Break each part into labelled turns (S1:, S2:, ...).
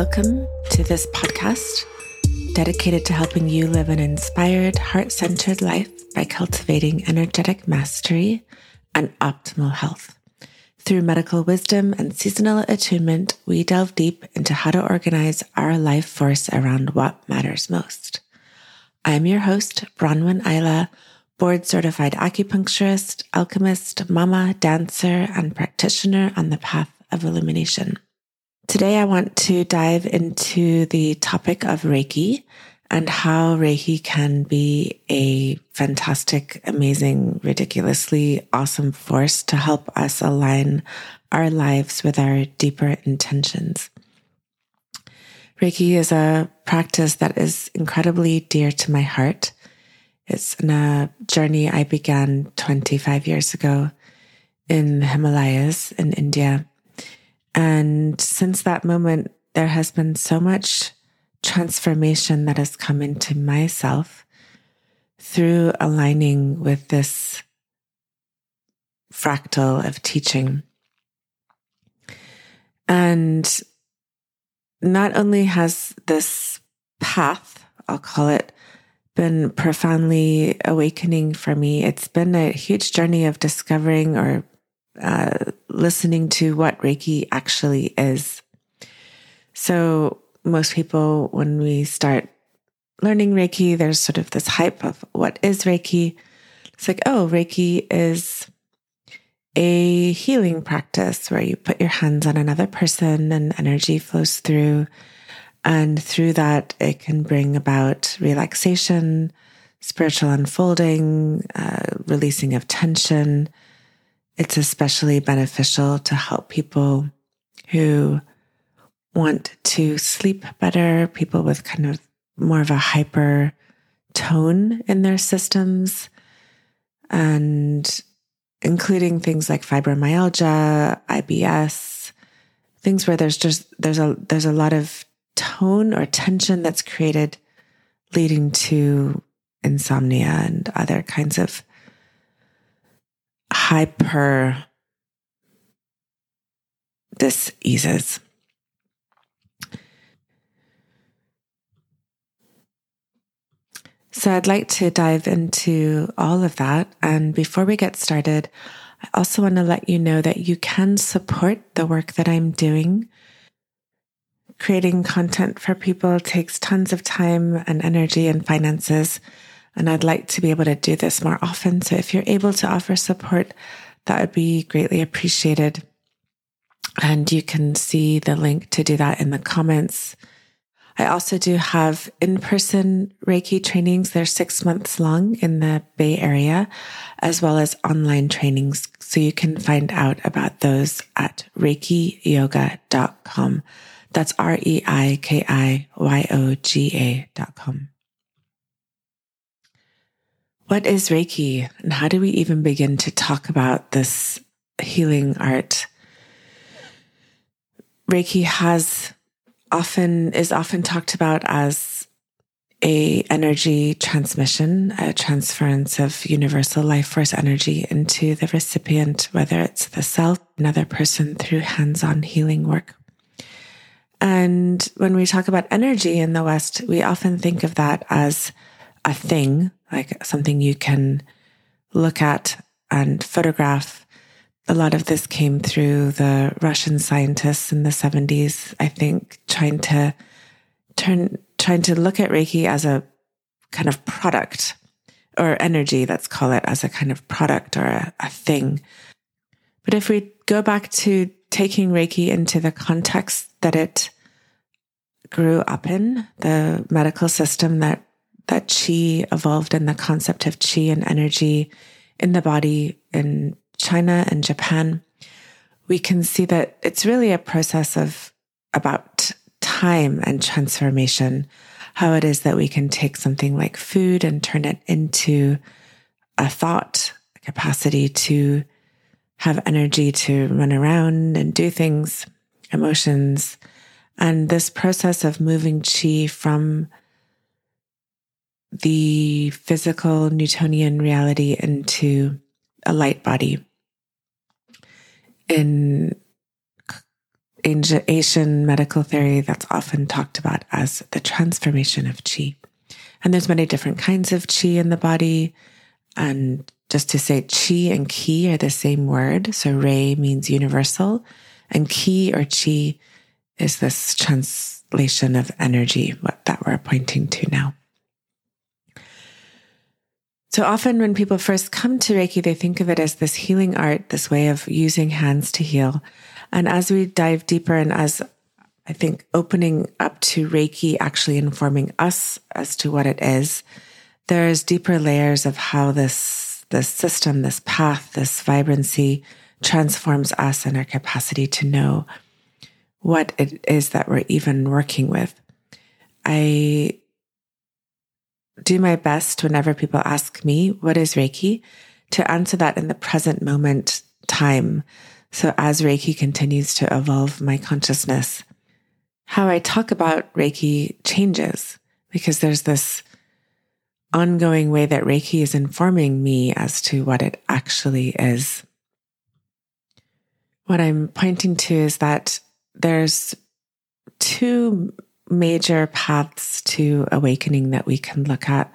S1: welcome to this podcast dedicated to helping you live an inspired, heart centered life by cultivating energetic mastery and optimal health. Through medical wisdom and seasonal attunement, we delve deep into how to organize our life force around what matters most. I'm your host, Bronwyn Ayla, board certified acupuncturist, alchemist, mama, dancer, and practitioner on the path of illumination. Today, I want to dive into the topic of Reiki and how Reiki can be a fantastic, amazing, ridiculously awesome force to help us align our lives with our deeper intentions. Reiki is a practice that is incredibly dear to my heart. It's a journey I began 25 years ago in the Himalayas in India. And since that moment, there has been so much transformation that has come into myself through aligning with this fractal of teaching. And not only has this path, I'll call it, been profoundly awakening for me, it's been a huge journey of discovering or uh, listening to what Reiki actually is. So, most people, when we start learning Reiki, there's sort of this hype of what is Reiki. It's like, oh, Reiki is a healing practice where you put your hands on another person and energy flows through. And through that, it can bring about relaxation, spiritual unfolding, uh, releasing of tension, it's especially beneficial to help people who want to sleep better, people with kind of more of a hyper tone in their systems, and including things like fibromyalgia, IBS, things where there's just there's a there's a lot of tone or tension that's created leading to insomnia and other kinds of hyper this eases. So, I'd like to dive into all of that. And before we get started, I also want to let you know that you can support the work that I'm doing. Creating content for people takes tons of time and energy and finances. And I'd like to be able to do this more often. So if you're able to offer support, that would be greatly appreciated. And you can see the link to do that in the comments. I also do have in person Reiki trainings. They're six months long in the Bay Area, as well as online trainings. So you can find out about those at reikiyoga.com. That's R E I K I Y O G A.com. What is Reiki and how do we even begin to talk about this healing art? Reiki has often is often talked about as a energy transmission, a transference of universal life force energy into the recipient, whether it's the self, another person through hands-on healing work. And when we talk about energy in the West, we often think of that as a thing, like something you can look at and photograph. A lot of this came through the Russian scientists in the 70s, I think, trying to turn, trying to look at Reiki as a kind of product or energy, let's call it as a kind of product or a, a thing. But if we go back to taking Reiki into the context that it grew up in, the medical system that that chi evolved in the concept of chi and energy in the body in China and Japan, we can see that it's really a process of about time and transformation. How it is that we can take something like food and turn it into a thought, a capacity to have energy to run around and do things, emotions. And this process of moving chi from the physical Newtonian reality into a light body in Asian medical theory that's often talked about as the transformation of chi. And there's many different kinds of chi in the body. And just to say chi and ki are the same word. So rei means universal and ki or chi is this translation of energy, what that we're pointing to now. So often when people first come to Reiki, they think of it as this healing art, this way of using hands to heal. And as we dive deeper and as I think opening up to Reiki actually informing us as to what it is, there's deeper layers of how this, this system, this path, this vibrancy transforms us and our capacity to know what it is that we're even working with. I do my best whenever people ask me, what is Reiki? To answer that in the present moment time. So as Reiki continues to evolve my consciousness, how I talk about Reiki changes because there's this ongoing way that Reiki is informing me as to what it actually is. What I'm pointing to is that there's two major paths to awakening that we can look at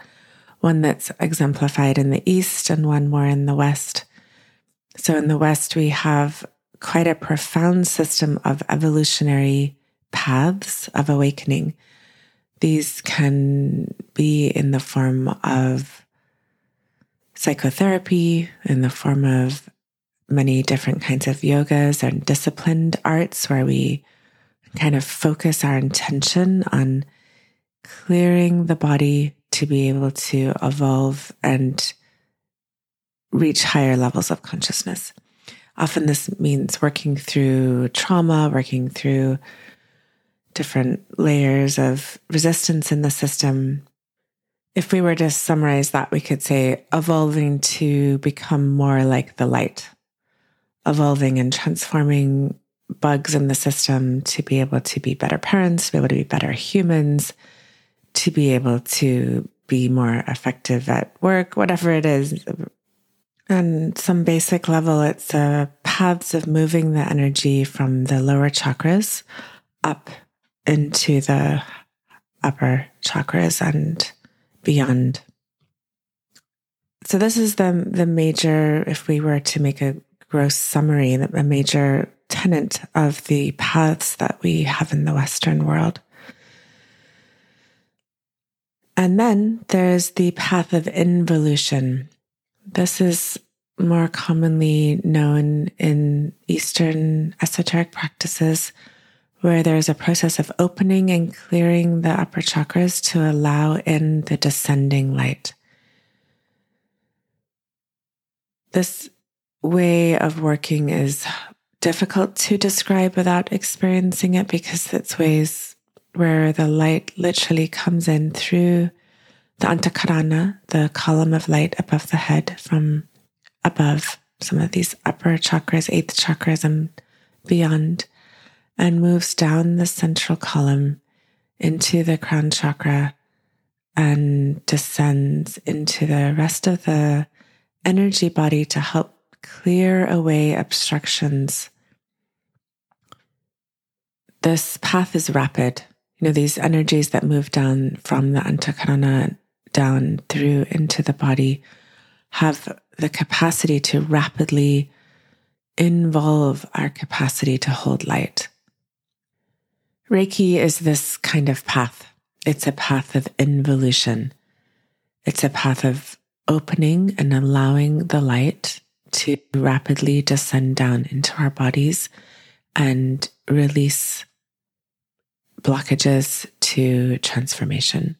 S1: one that's exemplified in the East and one more in the West. So, in the West, we have quite a profound system of evolutionary paths of awakening. These can be in the form of psychotherapy, in the form of many different kinds of yogas and disciplined arts where we kind of focus our intention on clearing the body to be able to evolve and reach higher levels of consciousness. Often this means working through trauma, working through different layers of resistance in the system. If we were to summarize that, we could say evolving to become more like the light, evolving and transforming bugs in the system to be able to be better parents, to be able to be better humans, to be able to be more effective at work, whatever it is. And some basic level, it's uh, paths of moving the energy from the lower chakras up into the upper chakras and beyond. So this is the the major. If we were to make a gross summary, a major tenet of the paths that we have in the Western world. And then there's the path of involution. This is more commonly known in Eastern esoteric practices, where there's a process of opening and clearing the upper chakras to allow in the descending light. This way of working is difficult to describe without experiencing it because it's ways where the light literally comes in through the antakarana, the column of light above the head from above some of these upper chakras, eighth chakras and beyond, and moves down the central column into the crown chakra and descends into the rest of the energy body to help clear away obstructions this path is rapid. You know, these energies that move down from the antakarana down through into the body have the capacity to rapidly involve our capacity to hold light. Reiki is this kind of path. It's a path of involution. It's a path of opening and allowing the light to rapidly descend down into our bodies and release blockages to transformation.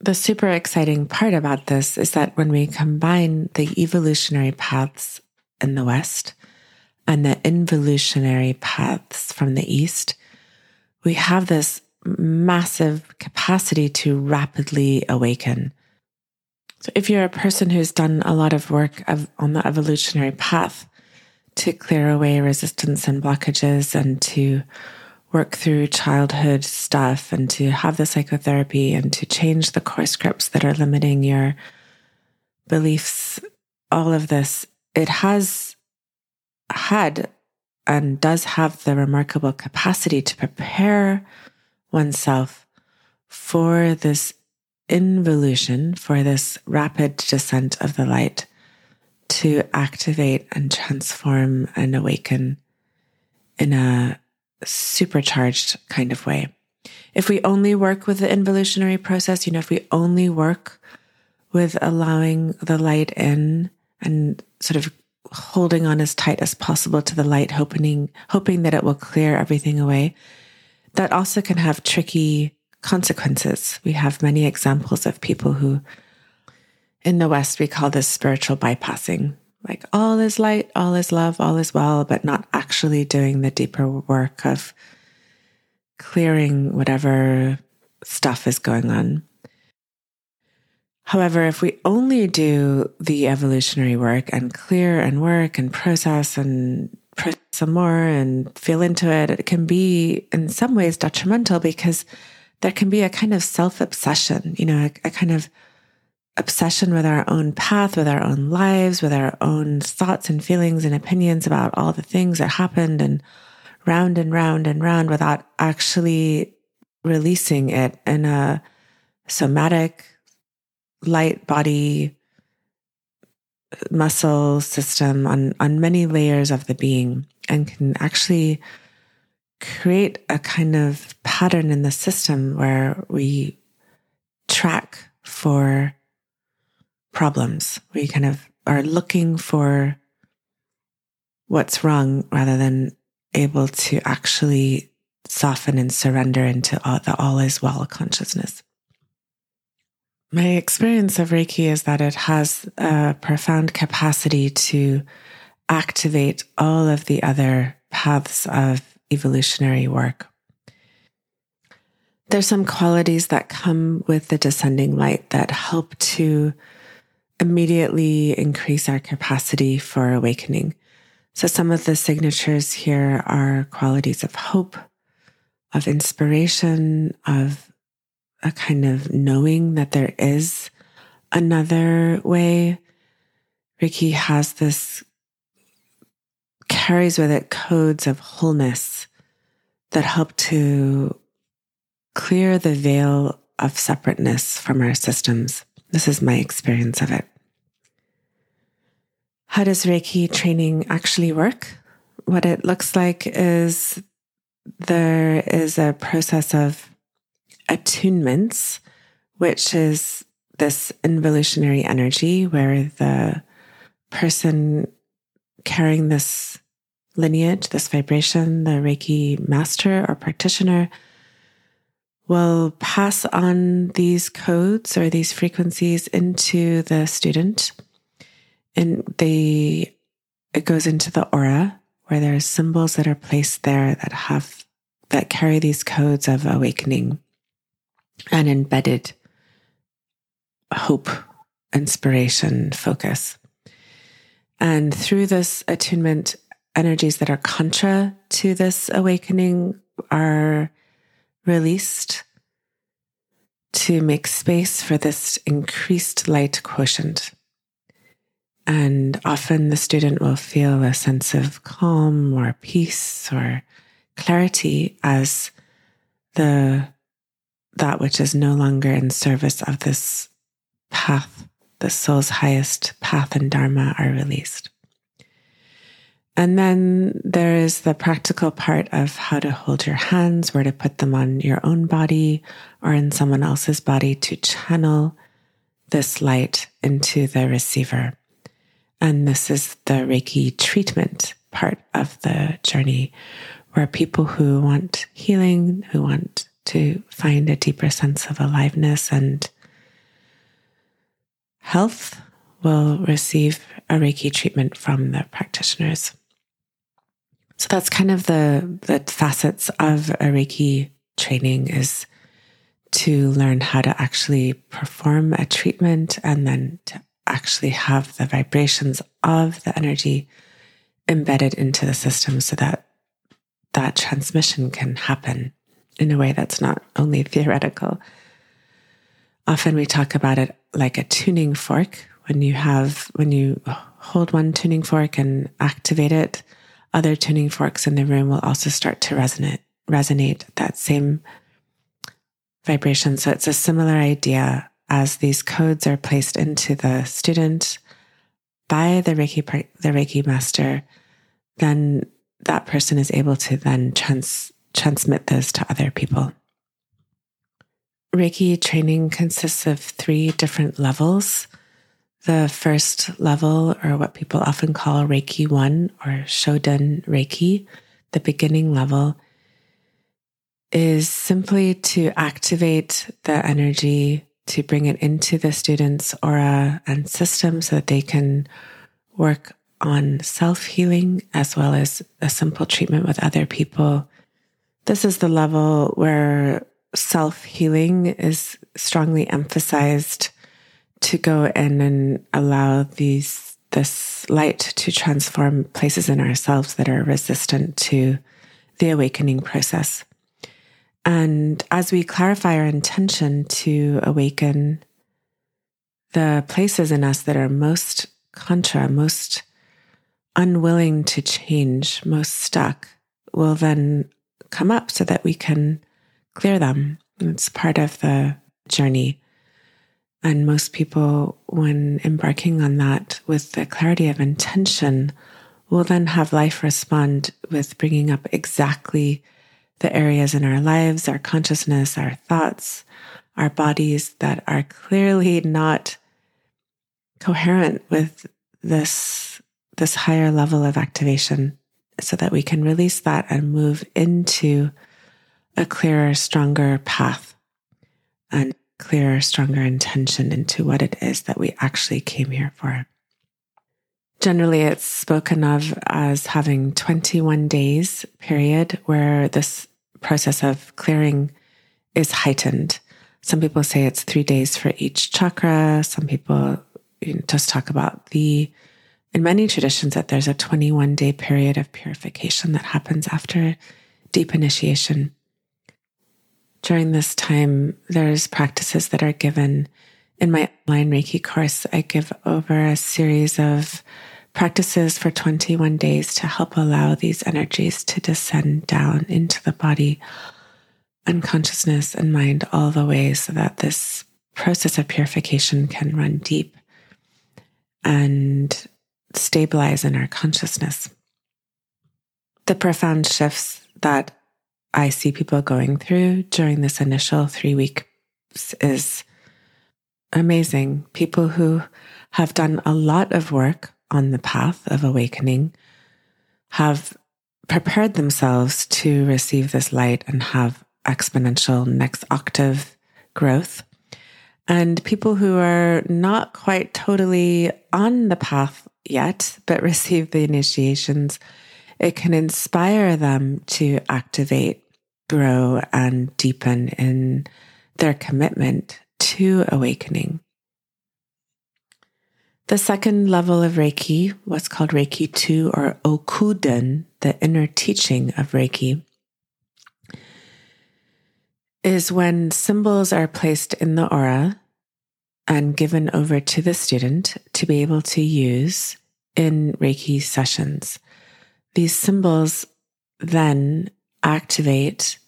S1: The super exciting part about this is that when we combine the evolutionary paths in the West and the involutionary paths from the East, we have this massive capacity to rapidly awaken. So, if you're a person who's done a lot of work of, on the evolutionary path to clear away resistance and blockages and to work through childhood stuff and to have the psychotherapy and to change the core scripts that are limiting your beliefs, all of this, it has had and does have the remarkable capacity to prepare oneself for this involution, for this rapid descent of the light to activate and transform and awaken in a supercharged kind of way. If we only work with the involutionary process, you know, if we only work with allowing the light in and sort of holding on as tight as possible to the light, hoping, hoping that it will clear everything away, that also can have tricky consequences. We have many examples of people who, in the West, we call this spiritual bypassing. Like all is light, all is love, all is well, but not actually doing the deeper work of clearing whatever stuff is going on. However, if we only do the evolutionary work and clear and work and process and press some more and feel into it, it can be in some ways detrimental because there can be a kind of self obsession, you know, a, a, kind of obsession with our own path, with our own lives, with our own thoughts and feelings and opinions about all the things that happened and round and round and round without actually releasing it in a somatic, light body uh, muscle system on, on many layers of the being and can actually create a kind of pattern in the system where we track for problems. We kind of are looking for what's wrong rather than able to actually soften and surrender into all, the all is well consciousness. My experience of Reiki is that it has a profound capacity to activate all of the other paths of evolutionary work. There's some qualities that come with the descending light that help to immediately increase our capacity for awakening. So, some of the signatures here are qualities of hope, of inspiration, of a kind of knowing that there is another way. Reiki has this, carries with it codes of wholeness that help to clear the veil of separateness from our systems. This is my experience of it. How does Reiki training actually work? What it looks like is there is a process of attunements, which is this involutionary energy where the person carrying this lineage, this vibration, the Reiki master or practitioner will pass on these codes or these frequencies into the student. And they, it goes into the aura where there are symbols that are placed there that have, that carry these codes of awakening and embedded hope, inspiration, focus. And through this attunement, energies that are contra to this awakening are released to make space for this increased light quotient. And often the student will feel a sense of calm or peace or clarity as the that which is no longer in service of this path, the soul's highest path and dharma are released. And then there is the practical part of how to hold your hands, where to put them on your own body or in someone else's body to channel this light into the receiver. And this is the Reiki treatment part of the journey, where people who want healing, who want to find a deeper sense of aliveness and health, will receive a Reiki treatment from the practitioners. So that's kind of the, the facets of a Reiki training is to learn how to actually perform a treatment and then to actually have the vibrations of the energy embedded into the system so that that transmission can happen in a way that's not only theoretical. Often we talk about it like a tuning fork when you have when you hold one tuning fork and activate it other tuning forks in the room will also start to resonate, resonate that same vibration. So it's a similar idea as these codes are placed into the student by the Reiki, the Reiki master, then that person is able to then trans, transmit those to other people. Reiki training consists of three different levels. The first level, or what people often call Reiki 1 or Shoden Reiki, the beginning level, is simply to activate the energy, to bring it into the student's aura and system so that they can work on self healing as well as a simple treatment with other people. This is the level where self healing is strongly emphasized to go in and allow these this light to transform places in ourselves that are resistant to the awakening process. And as we clarify our intention to awaken the places in us that are most contra, most unwilling to change, most stuck, will then come up so that we can clear them. It's part of the journey. And most people, when embarking on that with the clarity of intention, will then have life respond with bringing up exactly the areas in our lives, our consciousness, our thoughts, our bodies that are clearly not coherent with this, this higher level of activation so that we can release that and move into a clearer, stronger path. And clearer, stronger intention into what it is that we actually came here for. Generally, it's spoken of as having 21 days period where this process of clearing is heightened. Some people say it's three days for each chakra. Some people just talk about the, in many traditions, that there's a 21 day period of purification that happens after deep initiation during this time, there's practices that are given in my online Reiki course. I give over a series of practices for 21 days to help allow these energies to descend down into the body and consciousness and mind all the way so that this process of purification can run deep and stabilize in our consciousness. The profound shifts that I see people going through during this initial three weeks is amazing. People who have done a lot of work on the path of awakening have prepared themselves to receive this light and have exponential next octave growth. And people who are not quite totally on the path yet, but receive the initiations it can inspire them to activate, grow, and deepen in their commitment to awakening. The second level of Reiki, what's called Reiki 2 or Okuden, the inner teaching of Reiki, is when symbols are placed in the aura and given over to the student to be able to use in Reiki sessions. These symbols then activate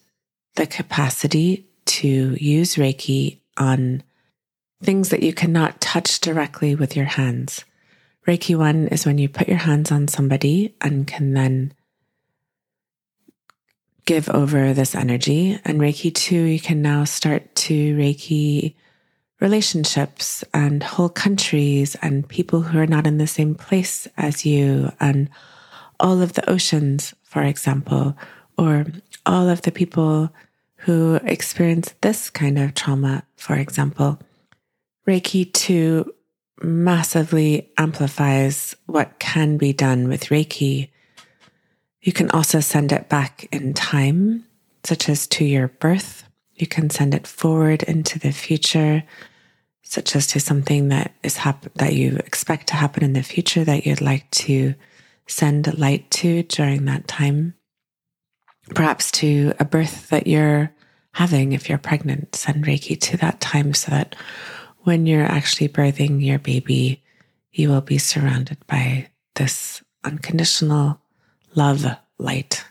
S1: the capacity to use Reiki on things that you cannot touch directly with your hands. Reiki 1 is when you put your hands on somebody and can then give over this energy. And Reiki 2, you can now start to Reiki relationships and whole countries and people who are not in the same place as you and all of the oceans, for example, or all of the people who experience this kind of trauma, for example. Reiki 2 massively amplifies what can be done with Reiki. You can also send it back in time, such as to your birth. You can send it forward into the future, such as to something that is hap- that you expect to happen in the future that you'd like to send light to during that time. Perhaps to a birth that you're having if you're pregnant, send Reiki to that time so that when you're actually birthing your baby, you will be surrounded by this unconditional love light.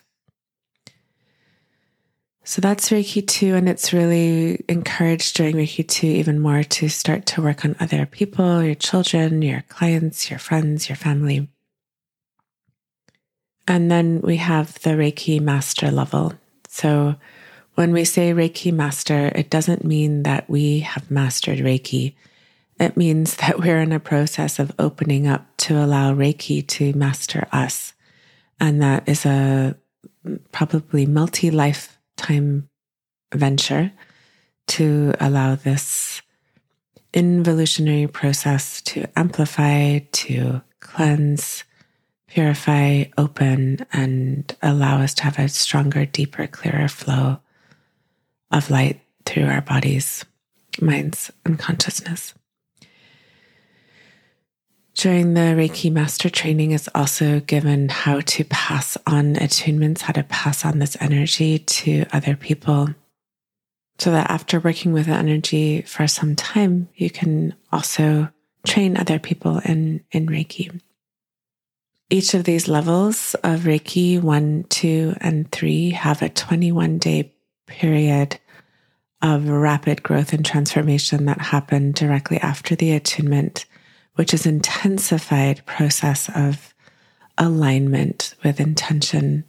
S1: So that's Reiki 2, and it's really encouraged during Reiki 2 even more to start to work on other people, your children, your clients, your friends, your family. And then we have the Reiki master level. So when we say Reiki master, it doesn't mean that we have mastered Reiki. It means that we're in a process of opening up to allow Reiki to master us. And that is a probably multi lifetime venture to allow this involutionary process to amplify, to cleanse, purify, open, and allow us to have a stronger, deeper, clearer flow of light through our bodies, minds, and consciousness. During the Reiki Master training is also given how to pass on attunements, how to pass on this energy to other people. So that after working with the energy for some time, you can also train other people in, in Reiki. Each of these levels of Reiki, one, two, and three, have a 21 day period of rapid growth and transformation that happened directly after the attunement, which is intensified process of alignment with intention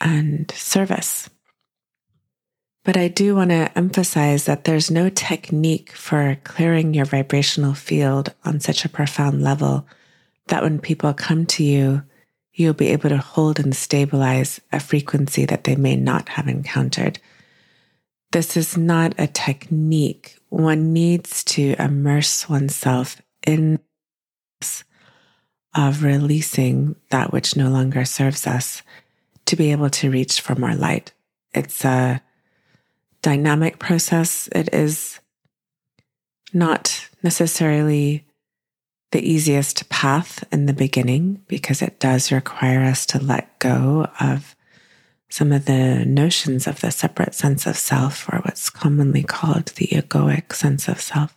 S1: and service. But I do want to emphasize that there's no technique for clearing your vibrational field on such a profound level that when people come to you, you'll be able to hold and stabilize a frequency that they may not have encountered. This is not a technique. One needs to immerse oneself in of releasing that which no longer serves us to be able to reach for more light. It's a dynamic process. It is not necessarily the easiest path in the beginning because it does require us to let go of some of the notions of the separate sense of self, or what's commonly called the egoic sense of self.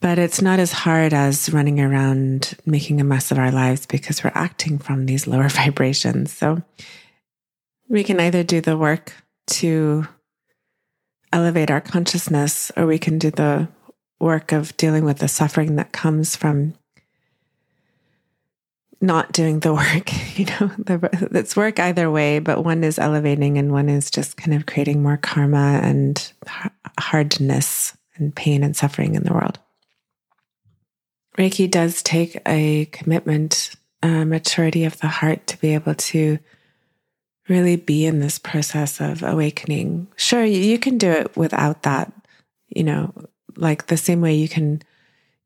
S1: But it's not as hard as running around making a mess of our lives because we're acting from these lower vibrations. So we can either do the work to elevate our consciousness, or we can do the work of dealing with the suffering that comes from not doing the work. You know, the, it's work either way, but one is elevating and one is just kind of creating more karma and hardness and pain and suffering in the world. Reiki does take a commitment, a maturity of the heart to be able to really be in this process of awakening. Sure, you can do it without that, you know, like the same way you can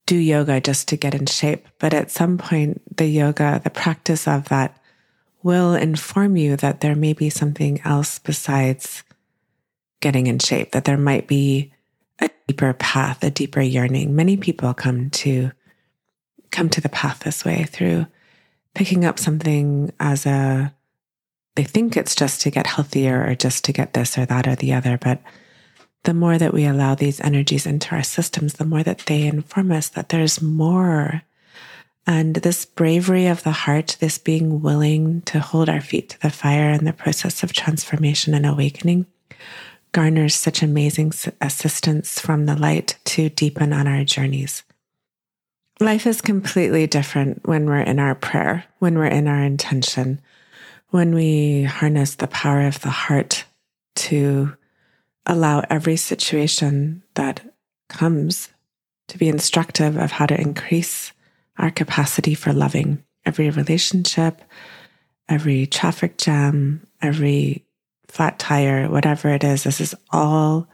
S1: do yoga just to get in shape. But at some point, the yoga, the practice of that will inform you that there may be something else besides getting in shape, that there might be a deeper path, a deeper yearning. Many people come to come to the path this way through picking up something as a they think it's just to get healthier or just to get this or that or the other, but the more that we allow these energies into our systems, the more that they inform us that there's more. And this bravery of the heart, this being willing to hold our feet to the fire in the process of transformation and awakening, garners such amazing assistance from the light to deepen on our journeys. Life is completely different when we're in our prayer, when we're in our intention, when we harness the power of the heart to allow every situation that comes to be instructive of how to increase our capacity for loving every relationship, every traffic jam, every flat tire, whatever it is. This is all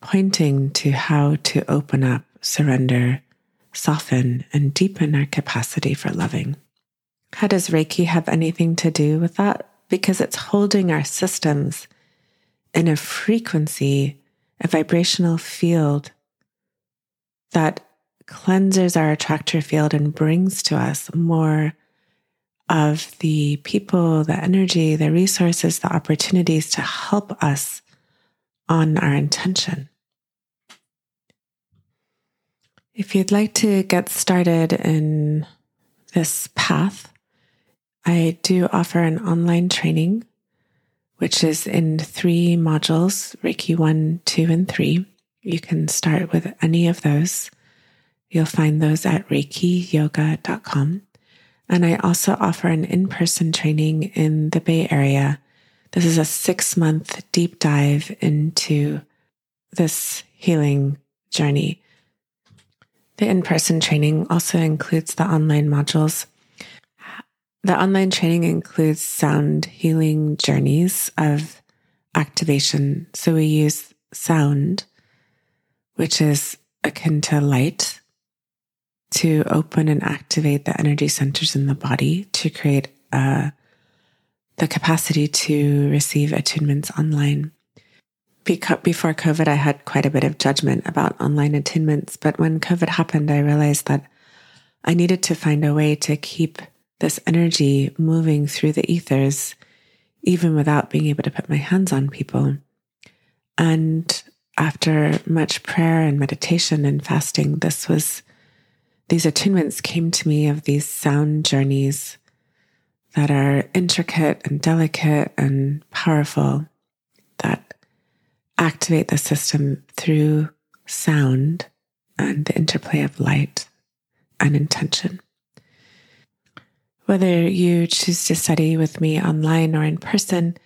S1: pointing to how to open up, surrender, soften, and deepen our capacity for loving. How does Reiki have anything to do with that? Because it's holding our systems in a frequency, a vibrational field that cleanses our attractor field and brings to us more of the people, the energy, the resources, the opportunities to help us on our intention. If you'd like to get started in this path, I do offer an online training, which is in three modules Reiki 1, 2, and 3. You can start with any of those. You'll find those at reikiyoga.com. And I also offer an in person training in the Bay Area. This is a six month deep dive into this healing journey. The in person training also includes the online modules. The online training includes sound healing journeys of activation. So we use sound, which is akin to light, to open and activate the energy centers in the body to create uh, the capacity to receive attunements online before COVID, I had quite a bit of judgment about online attunements. But when COVID happened, I realized that I needed to find a way to keep this energy moving through the ethers, even without being able to put my hands on people. And after much prayer and meditation and fasting, this was, these attunements came to me of these sound journeys that are intricate and delicate and powerful that activate the system through sound and the interplay of light and intention. Whether you choose to study with me online or in person,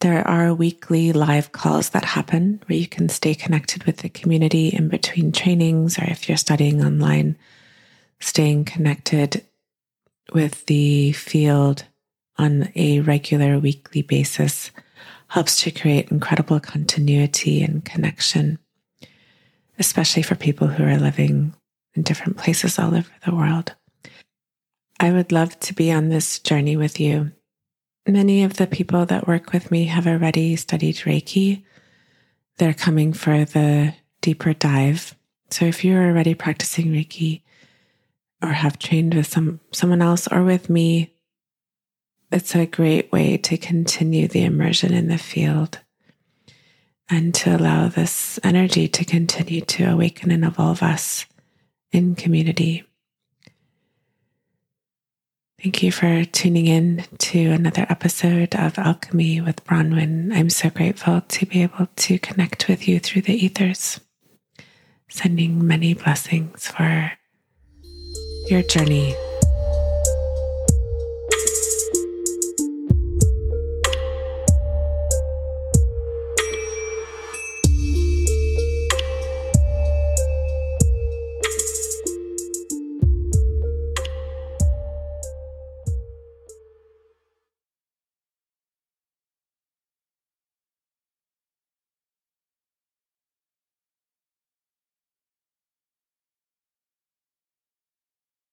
S1: there are weekly live calls that happen where you can stay connected with the community in between trainings, or if you're studying online, staying connected with the field on a regular weekly basis helps to create incredible continuity and connection, especially for people who are living in different places all over the world. I would love to be on this journey with you. Many of the people that work with me have already studied Reiki. They're coming for the deeper dive. So if you're already practicing Reiki or have trained with some someone else or with me, it's a great way to continue the immersion in the field and to allow this energy to continue to awaken and evolve us in community. Thank you for tuning in to another episode of Alchemy with Bronwyn. I'm so grateful to be able to connect with you through the ethers. Sending many blessings for your journey